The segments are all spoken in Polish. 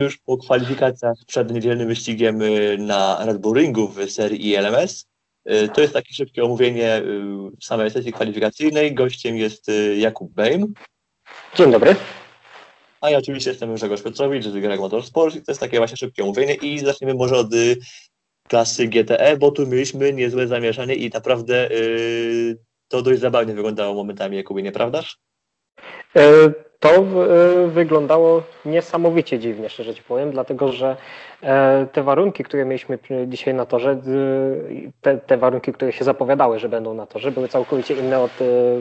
już po kwalifikacjach przed niedzielnym wyścigiem y, na Red Bull Ringu w serii ILMS. Y, to jest takie szybkie omówienie y, samej sesji kwalifikacyjnej. Gościem jest Jakub Bejm. Dzień dobry. A ja oczywiście jestem Grzegorz Piotrowicz z Greg Motorsport to jest takie właśnie szybkie omówienie i zaczniemy może od klasy GTE, bo tu mieliśmy niezłe zamieszanie i naprawdę yy, to dość zabawnie wyglądało momentami, Jakubie, nieprawdaż? E, to e, wyglądało niesamowicie dziwnie, szczerze Ci powiem, dlatego że e, te warunki, które mieliśmy dzisiaj na torze, te, te, warunki, które się zapowiadały, że będą na torze, były całkowicie inne od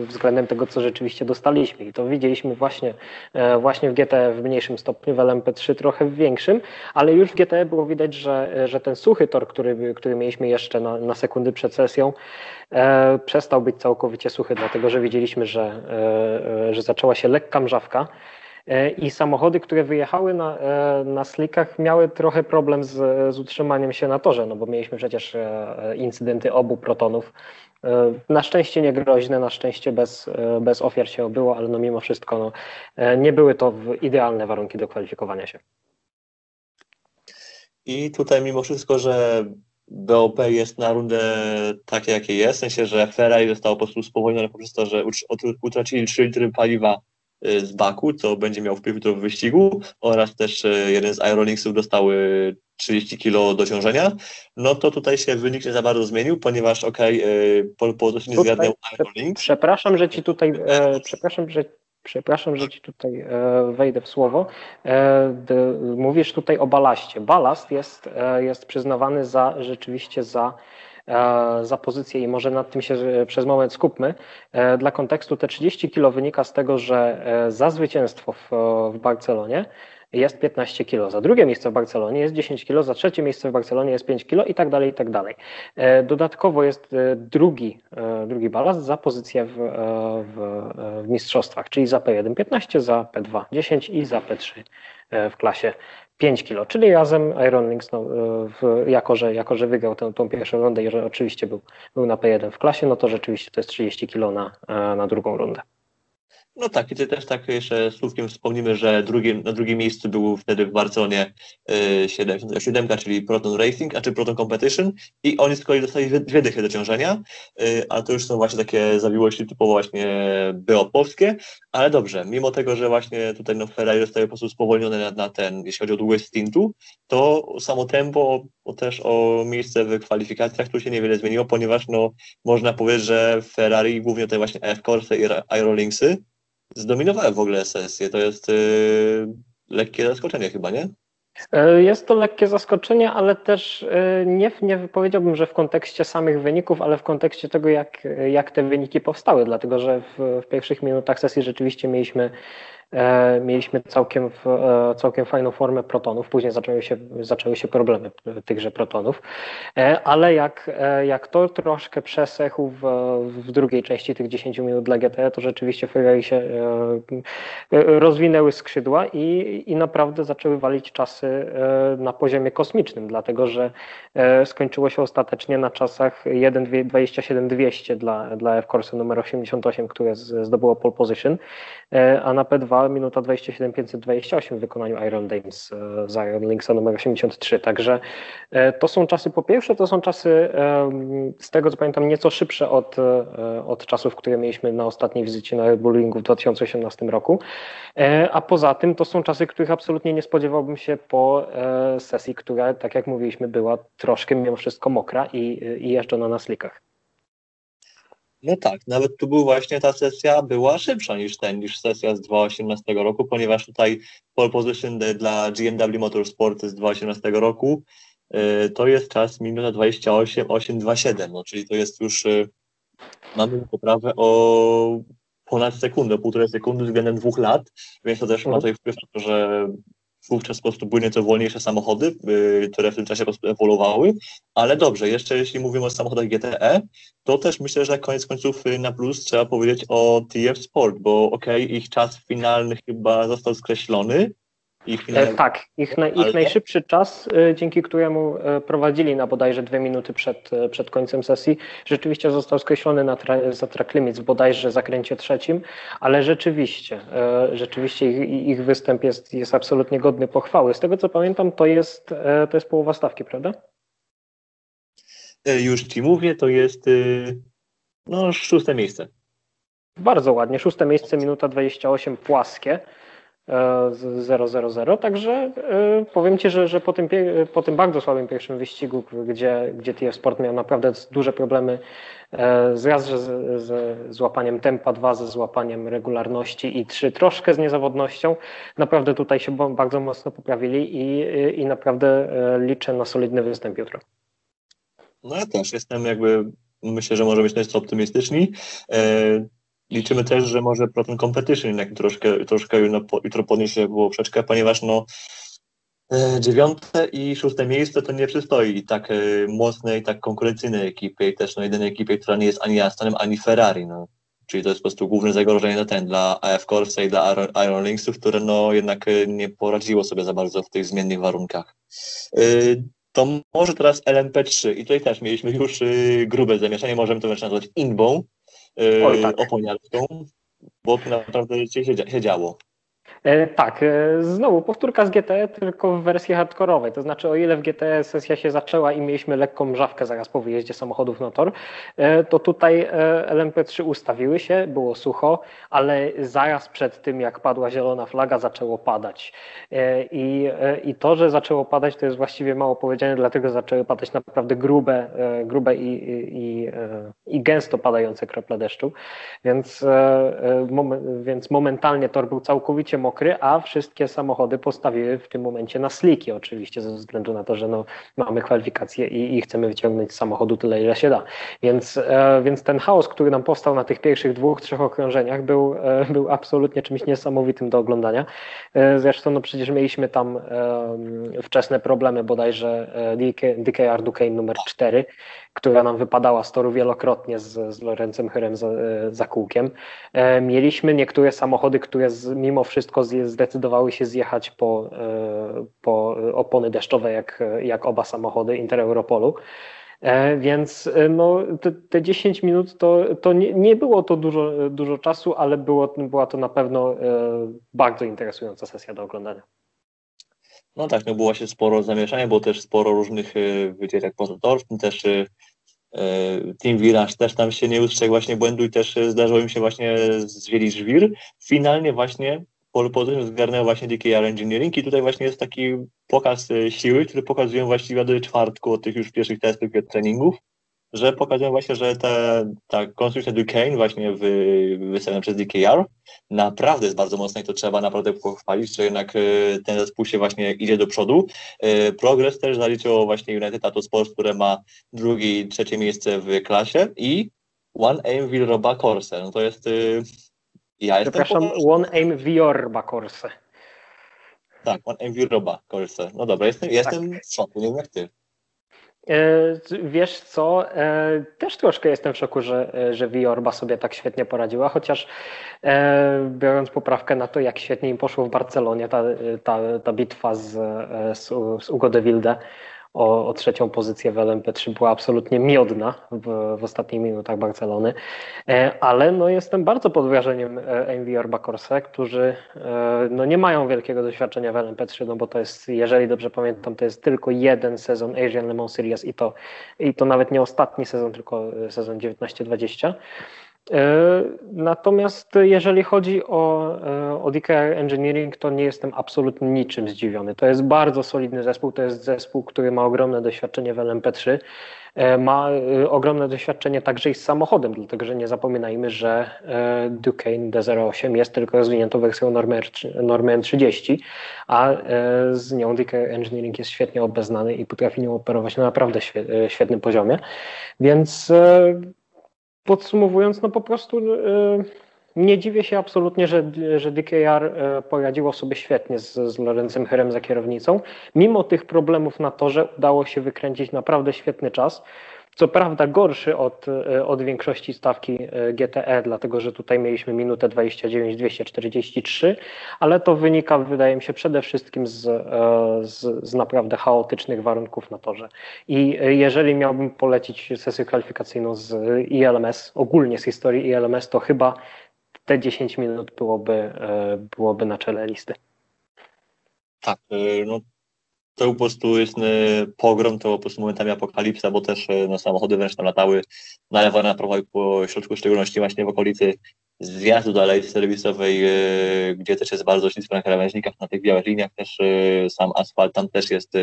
względem tego, co rzeczywiście dostaliśmy. I to widzieliśmy właśnie, właśnie w GTE w mniejszym stopniu, w LMP3 trochę w większym, ale już w GTE było widać, że, że ten suchy tor, który, który mieliśmy jeszcze na, na sekundy przed sesją, e, przestał być całkowicie suchy, dlatego że widzieliśmy, że, e, że zaczęła się lekka mrzawka e, i samochody, które wyjechały na, e, na slikach miały trochę problem z, z utrzymaniem się na torze, no bo mieliśmy przecież e, incydenty obu protonów. Na szczęście nie groźne, na szczęście bez, bez ofiar się obyło, ale no mimo wszystko no, nie były to idealne warunki do kwalifikowania się. I tutaj mimo wszystko, że BOP jest na rundę takie, jakie jest, w sensie, że Ferrari zostało po prostu spowolnione poprzez to, że utracili 3 litry paliwa y, z baku, co będzie miał wpływ w wyścigu oraz też y, jeden z Aerolingsów dostał 30 kg dociążenia, no to tutaj się wynik nie za bardzo zmienił, ponieważ okej, okay, Pol Pot nie zgadnął Aerolinks. Przepraszam, że ci tutaj, e, przepraszam, że Przepraszam, że ci tutaj e, wejdę w słowo. E, mówisz tutaj o balaście. Balast jest, e, jest przyznawany za rzeczywiście za, za pozycję i może nad tym się przez moment skupmy. Dla kontekstu te 30 kg wynika z tego, że za zwycięstwo w, w Barcelonie jest 15 kg, za drugie miejsce w Barcelonie jest 10 kg, za trzecie miejsce w Barcelonie jest 5 kg i tak dalej, i tak dalej. E, dodatkowo jest e, drugi, e, drugi balast za pozycję w, w, w mistrzostwach, czyli za P1 15, za P2 10 i za P3 w klasie 5 kg, czyli razem Iron Links, no, w, jako, że, jako że wygrał tę, tą pierwszą rundę i że oczywiście był, był na P1 w klasie, no to rzeczywiście to jest 30 kg na, na drugą rundę. No tak, i też tak jeszcze słówkiem wspomnimy, że drugim, na drugim miejscu był wtedy w Barcelonie y, 7, 7, czyli Proton Racing, a czy Proton Competition. I oni z kolei dostali dwie dychy do ciążenia, y, ale to już są właśnie takie zawiłości typowo właśnie beopowskie, ale dobrze, mimo tego, że właśnie tutaj no, Ferrari zostaje po prostu spowolnione na, na ten, jeśli chodzi o długość stintu, to samo tempo, bo też o miejsce w kwalifikacjach tu się niewiele zmieniło, ponieważ no, można powiedzieć, że Ferrari, głównie te właśnie F-Corse i Aerolinksy, zdominowały w ogóle sesję. To jest yy, lekkie zaskoczenie chyba, nie? E, jest to lekkie zaskoczenie, ale też e, nie, nie powiedziałbym, że w kontekście samych wyników, ale w kontekście tego, jak, jak te wyniki powstały, dlatego że w, w pierwszych minutach sesji rzeczywiście mieliśmy mieliśmy całkiem, e, całkiem fajną formę protonów. Później zaczęły się, zaczęły się problemy tychże protonów. E, ale jak, jak to troszkę przesechł w, w drugiej części tych 10 minut dla GTE, to rzeczywiście Ferrari się rozwinęły skrzydła i, i naprawdę zaczęły walić czasy na poziomie kosmicznym, dlatego że skończyło się ostatecznie na czasach 1.27.200 dla, dla F-Corsa numer 88, które zdobyło pole position, a na P2 minuta 27 528 w wykonaniu Iron Dames e, z Iron Linksa numer 83. Także e, to są czasy, po pierwsze, to są czasy, z tego co pamiętam, nieco szybsze od, e, od czasów, które mieliśmy na ostatniej wizycie na Red Bull Ringu w 2018 roku. A poza tym to są czasy, których absolutnie nie spodziewałbym się po sesji, która, tak jak mówiliśmy, była troszkę mimo wszystko mokra i, i jeżdżona na slikach. No tak, nawet tu był właśnie ta sesja była szybsza niż ten, niż sesja z 2018 roku, ponieważ tutaj pole position dla GMW Motorsport z 2018 roku y, to jest czas minuta 28, 827, no czyli to jest już, y, mamy poprawę o ponad sekundę, półtorej sekundy względem dwóch lat, więc to też ma mhm. tutaj wpływ na to, że wówczas po prostu były nieco wolniejsze samochody, y, które w tym czasie po prostu ewoluowały, ale dobrze, jeszcze jeśli mówimy o samochodach GTE, to też myślę, że koniec końców y, na plus trzeba powiedzieć o TF Sport, bo okej, okay, ich czas finalny chyba został skreślony, Ich e, tak, ich, na, ich najszybszy czas, e, dzięki któremu e, prowadzili na bodajże dwie minuty przed, przed końcem sesji, rzeczywiście został skreślony na tra, za track limits w bodajże zakręcie trzecim, ale rzeczywiście, rzeczywiście ich, ich występ jest, jest absolutnie godny pochwały. Z tego co pamiętam, to jest, to jest połowa stawki, prawda? Już ci mówię, to jest no, szóste miejsce. Bardzo ładnie, szóste miejsce, minuta 28 płaskie. 000, także e, powiem Ci, że, że po, tym, po tym bardzo słabym pierwszym wyścigu, gdzie, gdzie TF Sport miał naprawdę duże problemy e, z raz z, z złapaniem tempa, dwa ze złapaniem regularności i trzy troszkę z niezawodnością, naprawdę tutaj się bardzo mocno poprawili i, i naprawdę e, liczę na solidny występ jutro. No ja też jestem jakby, myślę, że może być nieco optymistyczni. Liczymy też, że może Proton Competition jednak troszkę, troszkę jutro podniesie poprzeczkę, ponieważ no e, dziewiąte i szóste miejsce to nie przystoi tak e, mocnej, tak konkurencyjnej ekipy i też no, jedynej ekipie, która nie jest ani Astonem, ani Ferrari. No. Czyli to jest po prostu główne zagrożenie na ten dla AF Corsa i dla Iron Linksów, które no jednak e, nie poradziło sobie za bardzo w tych zmiennych warunkach. To może teraz LMP3 i tutaj też mieliśmy już grube zamieszanie, możemy to wręcz nazwać inbą, Oj, tak. oponiarską, bo naprawdę się, się działo. E, tak, e, znowu powtórka z GTE, tylko w wersji hardkorowej. To znaczy, o ile w GTE sesja się zaczęła i mieliśmy lekką mrzawkę zaraz po wyjeździe samochodów na tor, e, to tutaj LMP3 ustawiły się, było sucho, ale zaraz przed tym, jak padła zielona flaga, zaczęło padać. I, i to, że zaczęło padać, to jest właściwie mało powiedziane, dlatego zaczęły padać naprawdę grube, grube i, i, i gęsto padające krople deszczu. Więc, więc momentalnie tor był całkowicie mokry mokry, a wszystkie samochody postawiły w tym momencie na sliki oczywiście, ze względu na to, że no, mamy kwalifikacje i, i chcemy wyciągnąć z samochodu tyle, ile się da. Więc, e, więc ten chaos, który nam powstał na tych pierwszych dwóch, trzech okrążeniach był, e, był absolutnie czymś niesamowitym do oglądania. E, zresztą no przecież mieliśmy tam e, wczesne problemy, bodajże e, DK, DKR Duquesne numer 4, która nam wypadała z toru wielokrotnie z, z Lorencem Hyrem za, za kółkiem. E, mieliśmy niektóre samochody, które z, mimo wszystko zdecydowały się zjechać po, e, po opony deszczowe, jak, jak oba samochody Intereuropolu. E, więc no, te, te 10 minut to, to nie, nie, było to dużo, dużo czasu, ale było, była to na pewno bardzo interesująca sesja do oglądania. No tak, no było się sporo zamieszania, było też sporo różnych wycieczek poza tor, też Team Virage też tam się nie ustrzegł właśnie błędu i też zdarzyło im się właśnie zwielić żwir. Finalnie właśnie pole position zgarnęło właśnie DKR Engineering i tutaj właśnie jest taki pokaz siły, który pokazują właściwie do czwartku od tych już pierwszych testów i treningów, że pokazują właśnie, że ta, ta konstrukcja Duquesne właśnie wystawiona przez DKR naprawdę jest bardzo mocna i to trzeba naprawdę pochwalić, że jednak e, ten zespół się właśnie idzie do przodu. E, progres też zaliczyło właśnie United Auto Sports, które ma drugie i trzecie miejsce w klasie i One Aim Vilroba Corse. No to jest... E, ja Przepraszam, One Aim Viorba Corse. Tak, One Aim Vilroba Corse. No dobra, jestem, tak. jestem w szoku, nie wiem jak ty. E, wiesz co, e, też troszkę jestem w szoku, że, że Viorba sobie tak świetnie poradziła, chociaż e, biorąc poprawkę na to, jak świetnie im poszło w Barcelonie ta, ta, ta bitwa z, z, z Ugo de Wilde, o, o trzecią pozycję w LMP3 była absolutnie miodna w, w ostatnich minutach Barcelony, e, ale no jestem bardzo pod wrażeniem e, MV Orba Corse, którzy e, no nie mają wielkiego doświadczenia w LMP3, no bo to jest, jeżeli dobrze pamiętam, to jest tylko jeden sezon Asian Le Mans Series i to, i to nawet nie ostatni sezon, tylko sezon 19-20. E, natomiast jeżeli chodzi o, e, o DKR Engineering, to nie jestem absolutnie niczym zdziwiony. To jest bardzo solidny zespół, to jest zespół, który ma ogromne doświadczenie w LMP3. E, ma ogromne doświadczenie także i z samochodem, dlatego że nie zapominajmy, że Duquesne D08 jest tylko rozwiniętą wersją normy, normy N30, a z nią DKR Engineering jest świetnie obeznany i potrafi nią operować na naprawdę świetnym poziomie. Więc Podsumowując, no po prostu e, nie dziwię się absolutnie, że, że DKR e, poradziło sobie świetnie z, z Lorencem Herem za kierownicą. Mimo tych problemów na torze udało się wykręcić naprawdę świetny czas. Co prawda gorszy od, e, od większości stawki e, GTE, dlatego że tutaj mieliśmy minutę 29 243, ale to wynika, wydaje mi się, przede wszystkim z, e, z, z naprawdę chaotycznych warunków na torze. I jeżeli miałbym polecić sesję kwalifikacyjną z ILMS, ogólnie z historii ILMS, to chyba te 10 minut byłoby, byłoby na czele listy. Tak, no to po prostu jest y, pogrom, to po prostu momentami apokalipsa, bo też y, no, samochody wręcz tam latały na lewo, na prawo i po środku, w szczególności właśnie w okolicy zjazdu dalej serwisowej, y, gdzie też jest bardzo ślisko na krawężnikach, na tych białych liniach też sam asfalt tam też jest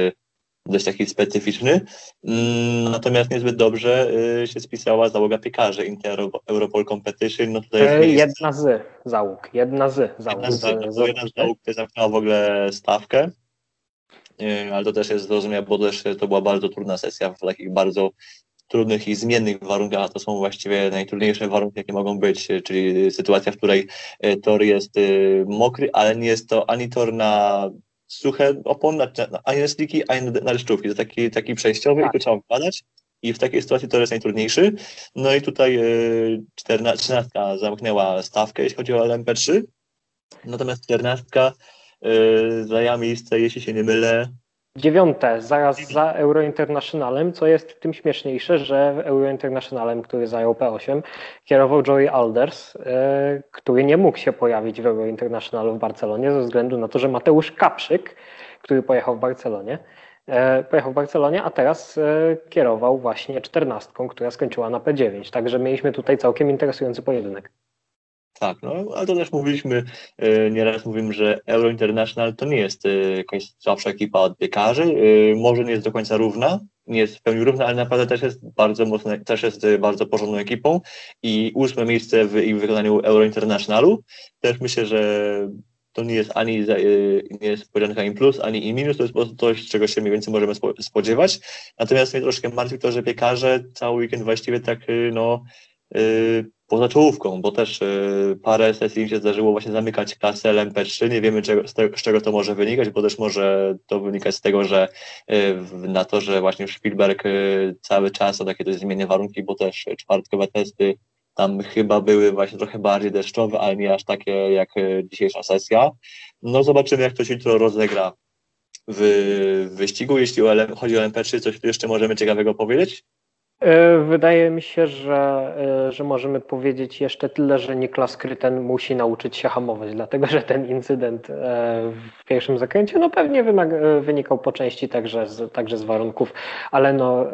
dość taki specyficzny. Mm, natomiast niezbyt dobrze się spisała załoga piekarzy Inter Europol Competition. No tutaj jest jedna z załóg, jedna z załóg. Jedna z, no, jedna z załóg, która zamknęła w ogóle stawkę ale to też jest zrozumiałe, bo też to była bardzo trudna sesja w takich bardzo trudnych i zmiennych warunkach, a to są właściwie najtrudniejsze warunki, jakie mogą być, czyli sytuacja, w której e, tor jest e, mokry, ale nie jest to ani tor na suche opony, ani na sliki, ani na deszczówki. To taki, taki przejściowy tak. i to trzeba układać. I w takiej sytuacji to jest najtrudniejszy. No i tutaj e, 14, 13 zamknęła stawkę, jeśli chodzi o LMP3. Natomiast 14 Yy, zajęła miejsce, jeśli się nie mylę. Dziewiąte, zaraz za Euro Internationalem, co jest tym śmieszniejsze, że Euro Internationalem, który zajął P8, kierował Joey Alders, yy, który nie mógł się pojawić w Euro Internationalu w Barcelonie ze względu na to, że Mateusz Kapszyk, który pojechał w Barcelonie, yy, pojechał w Barcelonie, a teraz kierował właśnie czternastką, która skończyła na P9. Także mieliśmy tutaj całkiem interesujący pojedynek. Tak, no ale to też mówiliśmy, e, nieraz mówimy, że Euro International to nie jest e, jakaś słabsza ekipa od piekarzy, e, może nie jest do końca równa, nie jest w pełni równa, ale naprawdę też jest bardzo mocna, też jest bardzo porządną ekipą i ósme miejsce w ich wykonaniu Euro Internationalu. Też myślę, że to nie jest ani nie jest podzianka im plus, ani im minus, to jest po prostu coś, czego się mniej więcej możemy spodziewać. Natomiast mnie troszkę martwi to, że piekarze cały weekend właściwie tak, no, poza czołówką, bo też y, parę sesji się zdarzyło właśnie zamykać klasę LMP3. Nie wiemy, czego, z, z, czego to może wynikać, bo też może to wynikać z tego, że y, na to, że właśnie Spielberg y, cały czas to takie dość zmienne warunki, bo też czwartkowe testy tam chyba były właśnie trochę bardziej deszczowe, ale nie aż takie jak dzisiejsza sesja. No zobaczymy, jak to się jutro rozegra w wyścigu. Jeśli chodzi o LMP3, coś tu jeszcze możemy ciekawego powiedzieć? E, wydaje mi się, że, e, że możemy powiedzieć jeszcze tyle, że Niklas Kryten musi nauczyć się hamować, dlatego że ten incydent e, w pierwszym zakręcie no pewnie wynikał po części także z, także z warunków, ale no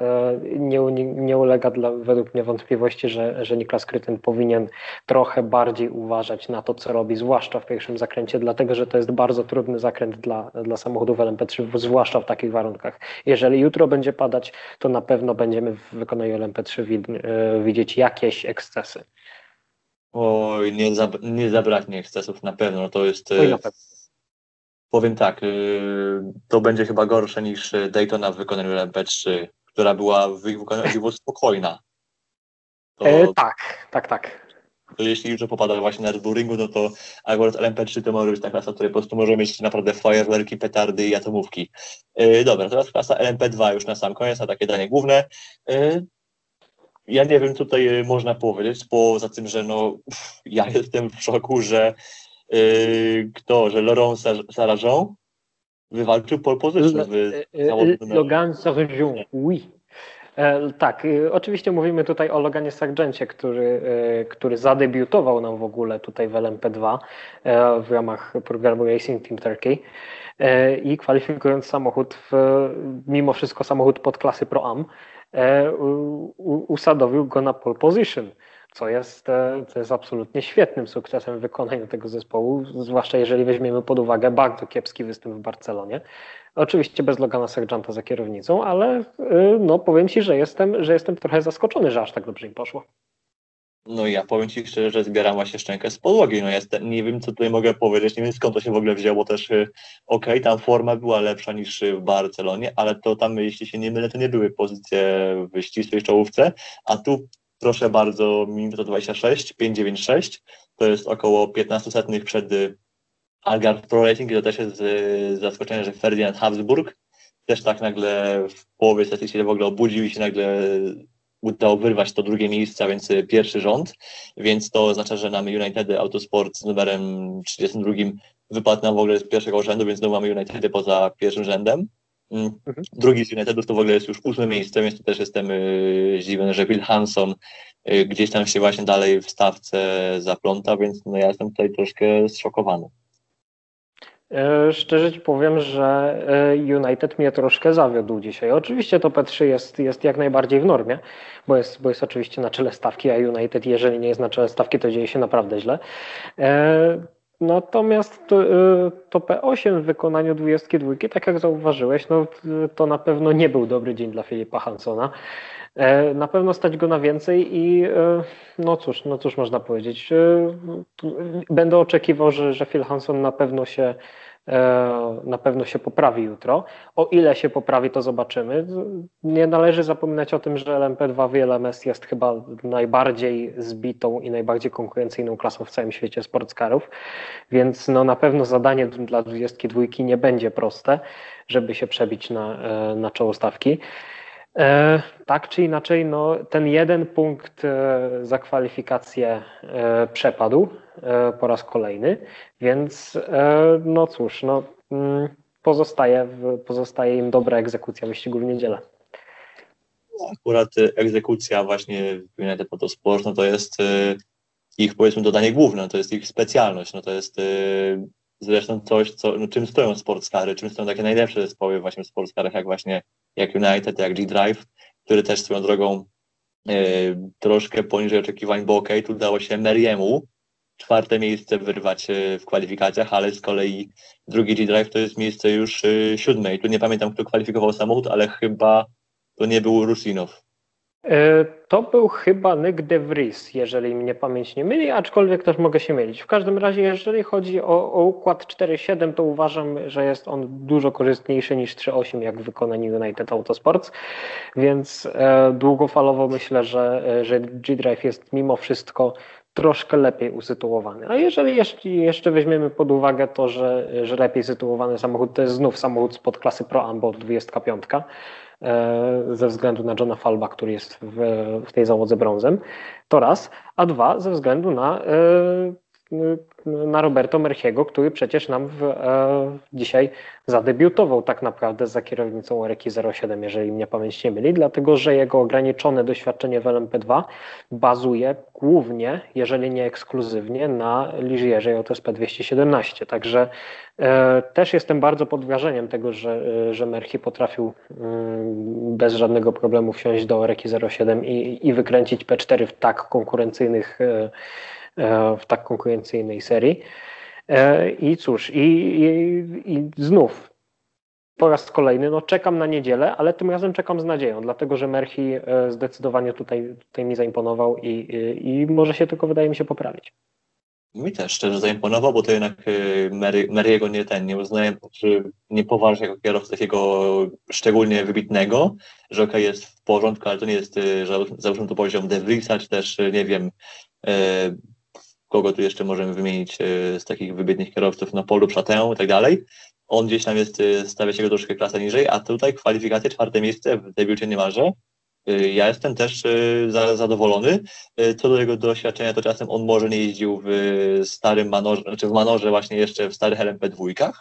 nie, nie ulega dla, według mnie wątpliwości, że, że Niklas Kryten powinien trochę bardziej uważać na to, co robi, zwłaszcza w pierwszym zakręcie, dlatego że to jest bardzo trudny zakręt dla, dla samochodów LMP3, zwłaszcza w takich warunkach. Jeżeli jutro będzie padać, to na pewno będziemy wykonaniu LMP3 e, widzieć jakieś ekscesy? Oj, nie, zab nie zabraknie ekscesów na pewno. To jest. Oj, na pewno. Powiem tak, y, to będzie chyba gorsze niż Daytona w wykonaniu LMP3, która była w ich wykonaniu spokojna. To, e, tak, tak, tak. To jeśli już popada właśnie na Red no to akurat LMP3 to może być ta klasa, w której po prostu może mieć naprawdę fajerwerki, petardy i atomówki. Yy, dobra, teraz klasa LMP2 już na sam koniec, na takie danie główne. Yy, ja nie wiem, co tutaj y, można powiedzieć, poza tym, że no, ja jestem w szoku, że yy, kto, że Laurent Sarajean wywalczył pole position w y, y, Logan Sarajean, oui. E, tak, oczywiście mówimy tutaj o Loganie Sargencie, który, który zadebiutował nam w ogóle tutaj w LMP2 e, w ramach programu Racing Team Turkey e, i kwalifikując samochód, w, mimo wszystko samochód pod klasy Pro Am, E, usadowił go na pole position, co jest, e, co jest absolutnie świetnym sukcesem wykonania tego zespołu, zwłaszcza jeżeli weźmiemy pod uwagę bardzo kiepski występ w Barcelonie. Oczywiście bez Logana Sargenta za kierownicą, ale e, no, powiem Ci, że jestem, że jestem trochę zaskoczony, że aż tak dobrze im poszło. No ja powiem Ci szczerze, że zbieram właśnie szczękę z podłogi. No jestem, nie wiem, co tutaj mogę powiedzieć, nie wiem skąd to się w ogóle wzięło też. Y, okej, okay, tam forma była lepsza niż w Barcelonie, ale to tam, jeśli się nie mylę, to nie były pozycje w ścisłej czołówce, a tu proszę bardzo, minuta 26, 596, to jest około 15 setnych przed y, Algarve Pro Racing i to też jest y, zaskoczenie, że Ferdinand Habsburg też tak nagle w połowie sesji się w ogóle obudził i się nagle udało wyrwać to drugie miejsce, a więc pierwszy rząd, więc to oznacza, że nam United Autosport z numerem 32 wypadł nam w ogóle z pierwszego rzędu, więc znowu mamy United poza pierwszym rzędem. Mm. Mhm. Drugi z Unitedów to w ogóle jest już ósme miejsce, więc tu też jestem y, zdziwiony, że Bill Hanson y, gdzieś tam się właśnie dalej w stawce zapląta, więc no ja jestem tutaj troszkę zszokowany. E, szczerze Ci powiem, że e, United mnie troszkę zawiódł dzisiaj. Oczywiście to P3 jest, jest jak najbardziej w normie, bo jest, bo jest oczywiście na czele stawki, a United, jeżeli nie jest na czele stawki, to dzieje się naprawdę źle. E, natomiast to, to, P8 w wykonaniu 22, tak jak zauważyłeś, no, to na pewno nie był dobry dzień dla Filipa Hansona. Na pewno stać go na więcej i no cóż, no cóż można powiedzieć. Będę oczekiwał, że, że Phil Hanson na pewno się E, na pewno się poprawi jutro. O ile się poprawi, to zobaczymy. Nie należy zapominać o tym, że LMP2 WLMS jest chyba najbardziej zbitą i najbardziej konkurencyjną klasą w całym świecie sportskarów, więc no na pewno zadanie dla 22 nie będzie proste, żeby się przebić na, e, na czoło stawki. E, tak czy inaczej, no, ten jeden punkt e, za kwalifikację e, przepadł po raz kolejny, więc no cóż, no, mm, pozostaje, pozostaje im dobra egzekucja wyścigu w niedzielę. Akurat egzekucja właśnie w United Motorsport, no to jest ich powiedzmy dodanie główne, to jest ich specjalność, no to jest zresztą coś, co, no, czym stoją sportskary, czym stoją takie najlepsze zespoły właśnie w sportskarach, jak właśnie jak United, jak G-Drive, który też swoją drogą e, troszkę poniżej oczekiwań, bo ok, tu udało się Meriemu czwarte miejsce wyrwać e, w kwalifikacjach, ale z kolei drugi G-Drive to jest miejsce już e, siódme i tu nie pamiętam, kto kwalifikował samochód, ale chyba to nie był Rusinow. E, to był chyba Nick de Vries, jeżeli mnie pamięć nie myli, aczkolwiek też mogę się mylić. W każdym razie, jeżeli chodzi o, o układ 4.7, to uważam, że jest on dużo korzystniejszy niż 3.8, jak w wykonaniu United Autosports, więc e, długofalowo myślę, że, e, że G-Drive jest mimo wszystko troszkę lepiej usytuowany. A jeżeli jeszcze, jeszcze weźmiemy pod uwagę to, że, że lepiej sytuowany samochód to jest znów samochód spod klasy Pro Ambo 25, E, ze względu na Johna Falba, który jest w, w tej załodze brązem, to raz, a dwa ze względu na e, na Roberto Merchiego, który przecież nam w, e, dzisiaj zadebiutował tak naprawdę za kierownicą Reki 07, jeżeli mnie pamięć nie myli, dlatego że jego ograniczone doświadczenie w LMP2 bazuje głównie, jeżeli nie ekskluzywnie, na Ligierze JSP 217. Także e, też jestem bardzo pod wrażeniem tego, że, e, że Merchi potrafił mm, bez żadnego problemu wsiąść do Reki 07 i, i wykręcić P4 w tak konkurencyjnych E, w tak konkurencyjnej serii. E, I cóż, i, i, i znów po raz kolejny, no czekam na niedzielę, ale tym razem czekam z nadzieją, dlatego że Merchi e, zdecydowanie tutaj, tutaj mi zaimponował i, i, i może się tylko, wydaje mi się, poprawić. Mi też szczerze zaimponował, bo to jednak Mary, Mary'ego nie ten, nie uznaję, czy nie poważnie jako kierowcę takiego szczególnie wybitnego, że ok, jest w porządku, ale to nie jest, załóżmy to poziom De Vriesa, czy też, nie wiem, kogo tu jeszcze możemy wymienić e, z takich wybitnych kierowców na polu, Przatę i tak dalej. On gdzieś tam jest, e, stawia się go troszkę klasę niżej, a tutaj kwalifikacje czwarte miejsce w debiucie niemalże. E, ja jestem też zadowolony. Co do jego doświadczenia, to czasem on może nie jeździł w starym manorze, znaczy w manorze właśnie jeszcze w starych LMP2.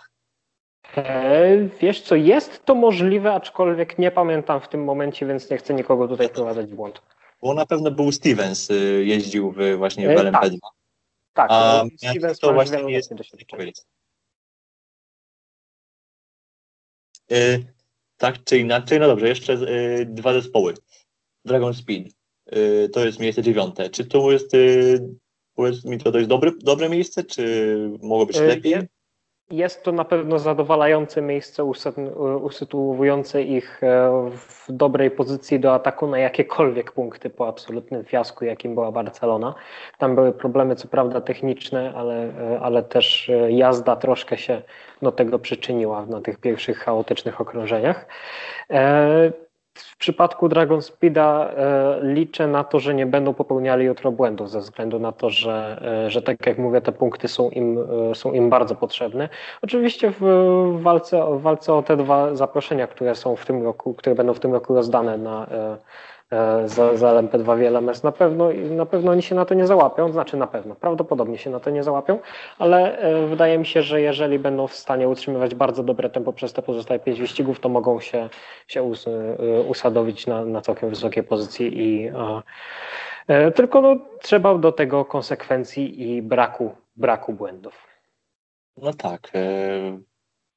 Wiesz co, jest to możliwe, aczkolwiek nie pamiętam w tym momencie, więc nie chcę nikogo tutaj wprowadzać w błąd. Bo na pewno był Stevens, jeździł w, właśnie w LMP2. Tak. Tak, A Stevens to właśnie jest Yy, tak czy inaczej, no dobrze, jeszcze yy, dwa zespoły. Dragon Speed, yy, to jest miejsce dziewiąte. Czy to jest, powiedz mi, to, to jest dobre, dobre miejsce, czy mogło być lepiej? Jest to na pewno zadowalające miejsce usytuowujące ich e, w dobrej pozycji do ataku na jakiekolwiek punkty po absolutnym fiasku, jakim była Barcelona. Tam były problemy, co prawda techniczne, ale, e, ale też e, jazda troszkę się do tego przyczyniła na tych pierwszych chaotycznych okrążeniach. W przypadku Dragon Speeda e, liczę na to, że nie będą popełniali jutro błędów ze względu na to, że, e, że tak jak mówię, te punkty są im, e, są im bardzo potrzebne. Oczywiście w walce, w walce o te dwa zaproszenia, które są w tym roku, które będą w tym roku rozdane na, za, za LMP2 w LMS. Na pewno, na pewno oni się na to nie załapią, znaczy na pewno, prawdopodobnie się na to nie załapią, ale e, wydaje mi się, że jeżeli będą w stanie utrzymywać bardzo dobre tempo przez te pozostałe pięć wyścigów, to mogą się, się us, usadowić na, na całkiem wysokiej pozycji i tylko no, trzeba do tego konsekwencji i braku, braku błędów. No tak,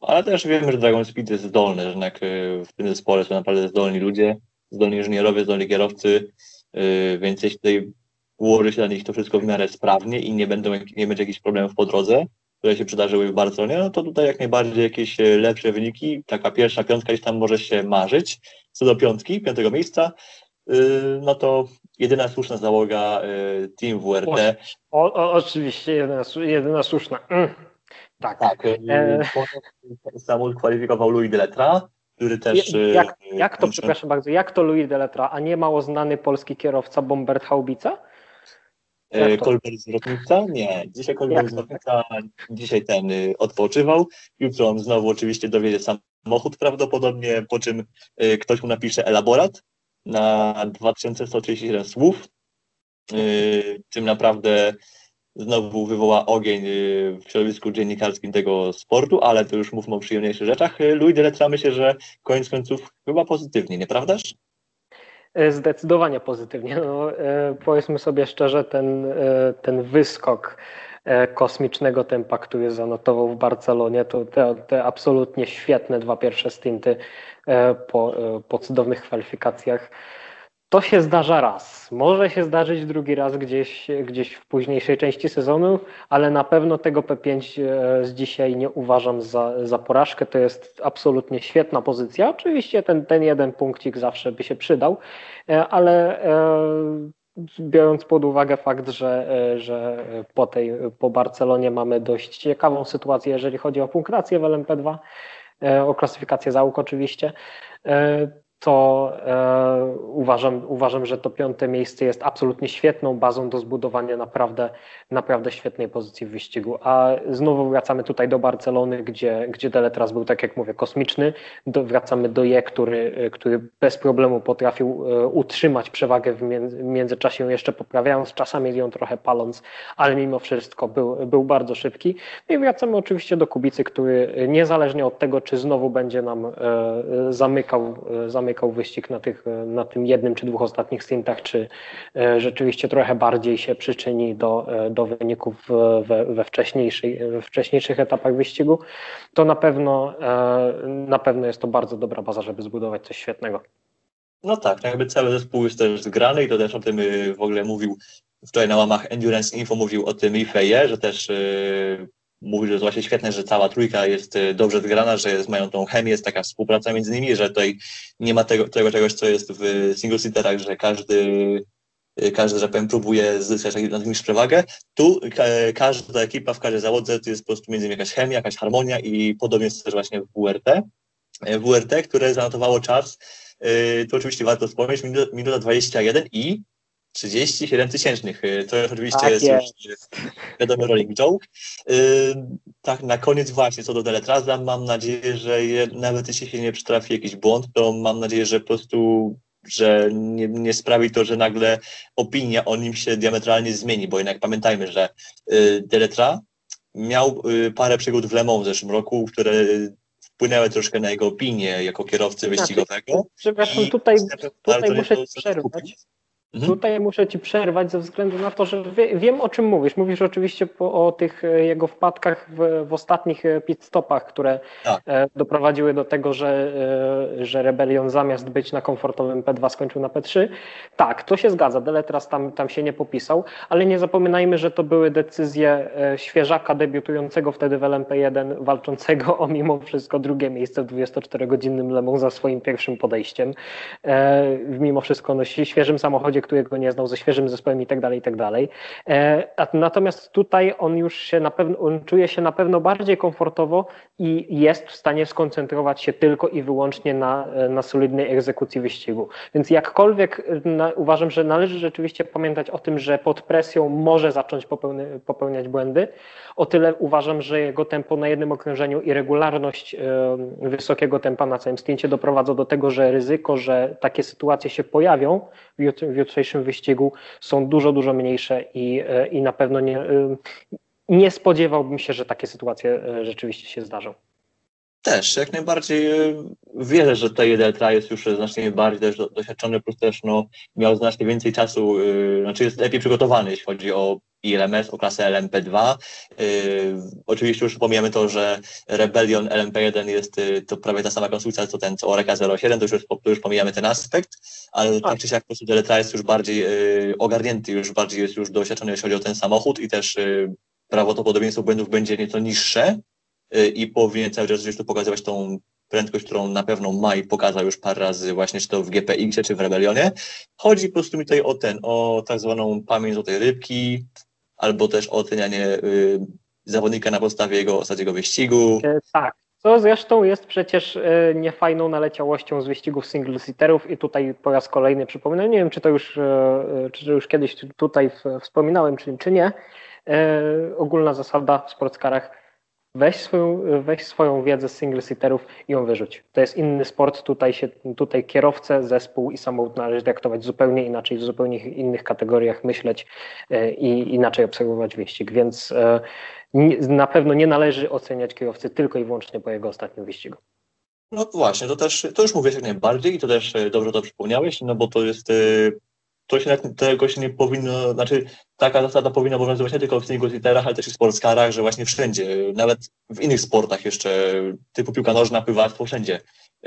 ale też wiemy, że Dragon Speed jest zdolny, że jednak w tym zespole są naprawdę zdolni ludzie, zdolni inżynierowie, zdolni kierowcy, y, więc jeśli tutaj ułoży się dla nich to wszystko w miarę sprawnie i nie, będą, nie będzie jakichś problemów po drodze, które się przydarzyły w Barcelonie, no to tutaj jak najbardziej jakieś e, lepsze wyniki. Taka pierwsza piątka gdzieś tam może się marzyć. Co do piątki, piątego miejsca, y, no to jedyna słuszna załoga y, Team WRT. O, o, oczywiście, jedyna, jedyna słuszna. Mm. Tak. tak e... Samochód kwalifikował Louis Deletra, który też... Jak, e, jak to, przepraszam bardzo, jak to Louis Deletra, a nie mało znany polski kierowca Bombert Haubica? E, Kolbert z Rotnica? Nie. Dzisiaj Kolbert z Rotnica, dzisiaj ten y, odpoczywał. Jutro on znowu oczywiście dowiedzie samochód prawdopodobnie, po czym y, ktoś mu napisze elaborat na 2137 słów. Y, tym naprawdę znowu wywoła ogień y, w środowisku dziennikarskim tego sportu, ale to już mówmy o przyjemniejszych rzeczach. Y, Louis Deletra myślę, że koniec końców chyba pozytywnie, nieprawdaż? E, zdecydowanie pozytywnie. No, e, powiedzmy sobie szczerze, ten, e, ten wyskok kosmicznego tempa, który zanotował w Barcelonie, to te, te absolutnie świetne dwa pierwsze stinty po, po cudownych kwalifikacjach to się zdarza raz. Może się zdarzyć drugi raz gdzieś, gdzieś w późniejszej części sezonu, ale na pewno tego P5 e, z dzisiaj nie uważam za, za porażkę. To jest absolutnie świetna pozycja. Oczywiście ten, ten jeden punkcik zawsze by się przydał, e, ale e, biorąc pod uwagę fakt, że, że po, tej, po Barcelonie mamy dość ciekawą sytuację, jeżeli chodzi o punktację w LMP2, o klasyfikację załóg oczywiście, to e, uważam, uważam, że to piąte miejsce jest absolutnie świetną bazą do zbudowania naprawdę, naprawdę świetnej pozycji w wyścigu. A znowu wracamy tutaj do Barcelony, gdzie, gdzie Deletras był, tak jak mówię, kosmiczny. Do, wracamy do Je, który, który bez problemu potrafił e, utrzymać przewagę w, między, w międzyczasie, jeszcze poprawiając, czasami ją trochę paląc, ale mimo wszystko był, był bardzo szybki. No i wracamy oczywiście do Kubicy, który niezależnie od tego, czy znowu będzie nam e, zamykał, zamykał zamykał wyścig na, tych, na tym jednym czy dwóch ostatnich stintach, czy e, rzeczywiście trochę bardziej się przyczyni do, e, do wyników we, we, we wcześniejszych etapach wyścigu, to na pewno, e, na pewno jest to bardzo dobra baza, żeby zbudować coś świetnego. No tak, jakby cały zespół jest też zgrany i to też o tym w ogóle mówił wczoraj na łamach Endurance Info mówił o tym Ifeje, że też mówi, że jest właśnie świetne, że cała trójka jest e, dobrze zgrana, że jest, mają tą chemię, jest taka współpraca między nimi, że tutaj nie ma tego, tego czegoś, co jest w single seaterach, że każdy e, każdy, że powiem, próbuje zyskać nad kimś przewagę. Tu każda ekipa w każdej załodze to jest po prostu między nimi jakaś chemia, jakaś harmonia i podobnie jest też właśnie w WRT. E, WRT, które zanotowało czas, to oczywiście warto wspomnieć, minuta 21 i 37 tysięcznych. Y, to jest oczywiście tak jest, jest już wiadomo rolling joke. Y, tak, na koniec właśnie co do Deletraza, mam nadzieję, że je, nawet jeśli się nie przytrafi jakiś błąd, to mam nadzieję, że po prostu że nie, nie sprawi to, że nagle opinia o nim się diametralnie zmieni, bo jednak pamiętajmy, że y, Deletra miał y, parę przygód w Le Mans w zeszłym roku, które wpłynęły troszkę na jego opinię jako kierowcy wyścigowego. Przepraszam, tutaj, tutaj muszę przerwać. Mhm. Tutaj muszę Ci przerwać ze względu na to, że wie, wiem o czym mówisz. Mówisz oczywiście po, o tych e, jego wpadkach w, w ostatnich e, pit stopach, które tak. E, doprowadziły do tego, że, że Rebellion zamiast być na komfortowym P2 skończył na P3. Tak, to się zgadza. Deletras tam, tam się nie popisał, ale nie zapominajmy, że to były decyzje świeżaka debiutującego wtedy w LMP1, walczącego o mimo wszystko drugie miejsce w 24-godzinnym Le Mans za swoim pierwszym podejściem. Mimo wszystko no, świeżym samochodzie składzie, którego nie znał, ze świeżym zespołem i tak dalej, i tak dalej. Natomiast tutaj on już się na pewno, on czuje się na pewno bardziej komfortowo i jest w stanie skoncentrować się tylko i wyłącznie na, na solidnej egzekucji wyścigu. Więc jakkolwiek na, uważam, że należy rzeczywiście pamiętać o tym, że pod presją może zacząć popełniać błędy, o tyle uważam, że jego tempo na jednym okrążeniu i regularność wysokiego tempa na całym zdjęcie doprowadzą do tego, że ryzyko, że takie sytuacje się pojawią w jutrzejszym wyścigu są dużo, dużo mniejsze i, e, i na pewno nie, nie spodziewałbym się, że takie sytuacje e, rzeczywiście się zdarzą. Też, jak najbardziej e, wierzę, że tutaj Deltra jest już znacznie bardziej też doświadczony, plus też no, miał znacznie więcej czasu, znaczy jest lepiej przygotowany, jeśli chodzi o ILMS o klasę LMP2. Yy, oczywiście już pomijamy to, że Rebellion LMP1 jest to prawie ta sama konstrukcja, co ten, co Oreka 07, to już, to już pomijamy ten aspekt, ale tak czy siak po prostu Deletra jest już bardziej ogarnięty, już bardziej jest już doświadczony, jeśli chodzi o ten samochód i też prawdopodobieństwo błędów będzie nieco niższe i powinien cały czas tu pokazywać tą prędkość, którą na pewno ma i pokazał już parę razy właśnie, czy to w GPX, czy w Rebellionie. Chodzi po prostu mi tutaj o ten, o tak zwaną pamięć złotej rybki, albo też ocenianie y, zawodnika na podstawie jego ostatniego wyścigu. E, tak, co zresztą jest przecież e, niefajną naleciałością z wyścigów single-seaterów i tutaj po raz kolejny przypominam, nie wiem czy to już, e, czy już kiedyś tutaj wspominałem, czy, czy nie, ogólna zasada w sportskarach weź swoją, weź swoją wiedzę z single-seaterów i ją wyrzuć. To jest inny sport, tutaj, się, tutaj kierowcę, zespół i samochód należy traktować zupełnie inaczej, w zupełnie innych kategoriach myśleć e, i inaczej obserwować wyścig, więc e, na pewno nie należy oceniać kierowcy tylko i wyłącznie po jego ostatnim wyścigu. No właśnie, to też, to już mówię jak najbardziej i to też e, dobrze to przypomniałeś, no bo to jest to się tego się nie powinno, znaczy taka zasada powinna obowiązywać nie tylko w single-seaterach, ale też w sportskarach, że właśnie wszędzie, nawet w innych sportach jeszcze, typu piłka nożna, pływactwo, wszędzie.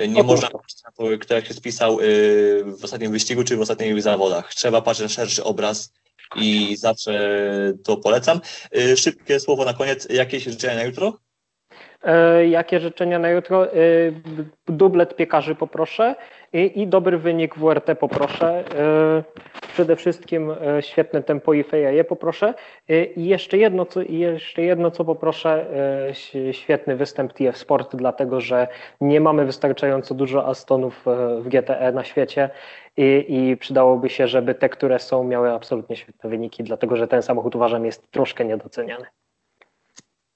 Nie można patrzeć na to, kto jak się spisał y, w ostatnim wyścigu czy w ostatnich zawodach. Trzeba patrzeć na szerszy obraz i zawsze to polecam. Y, szybkie słowo na koniec. Jakieś życzenia na jutro? E, jakie życzenia na jutro? E, dublet piekarzy poproszę i, i dobry wynik WRT poproszę. E, przede wszystkim świetne tempo i fejaje poproszę. I jeszcze jedno, co, jeszcze jedno, co poproszę, świetny występ TF Sport, dlatego że nie mamy wystarczająco dużo Astonów w GTE na świecie i, i przydałoby się, żeby te, które są, miały absolutnie świetne wyniki, dlatego że ten samochód uważam jest troszkę niedoceniany.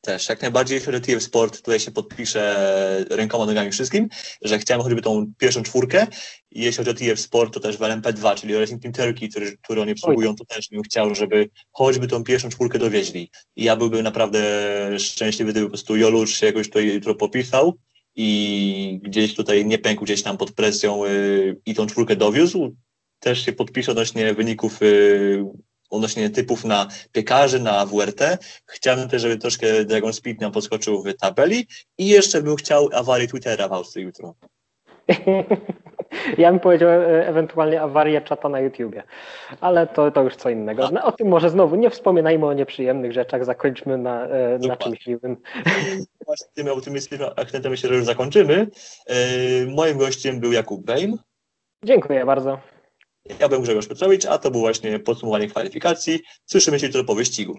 Też, jak najbardziej, jeśli chodzi o Sport, tutaj się podpiszę rękoma, nogami wszystkim, że chciałem choćby tą pierwszą czwórkę. I jeśli chodzi o TF Sport, to też w LMP2, czyli Racing Team Turkey, który, który oni obsługują, to też bym chciał, żeby choćby tą pierwszą czwórkę dowieźli. I ja byłbym naprawdę szczęśliwy, gdyby po prostu Jolucz się jakoś tutaj jutro popisał i gdzieś tutaj nie pękł gdzieś tam pod presją yy, i tą czwórkę dowiózł. Też się podpiszę odnośnie wyników yy, odnośnie typów na piekarzy, na WRT. Chciałbym też, żeby troszkę Dragon Speed nam podskoczył w tabeli i jeszcze bym chciał awarię Twittera w Austrii jutro. Ja bym powiedział e, ewentualnie awarię czata na YouTubie, ale to, to już co innego. No, o tym może znowu nie wspominajmy o nieprzyjemnych rzeczach, zakończmy na, e, na czymś miłym. Właśnie tym optymistycznym akcentem myślę, że już zakończymy. E, moim gościem był Jakub Bejm. Dziękuję bardzo. Ja byłem Grzegorz Piotrowicz, a to było właśnie podsumowanie kwalifikacji. Słyszymy się jutro po wyścigu.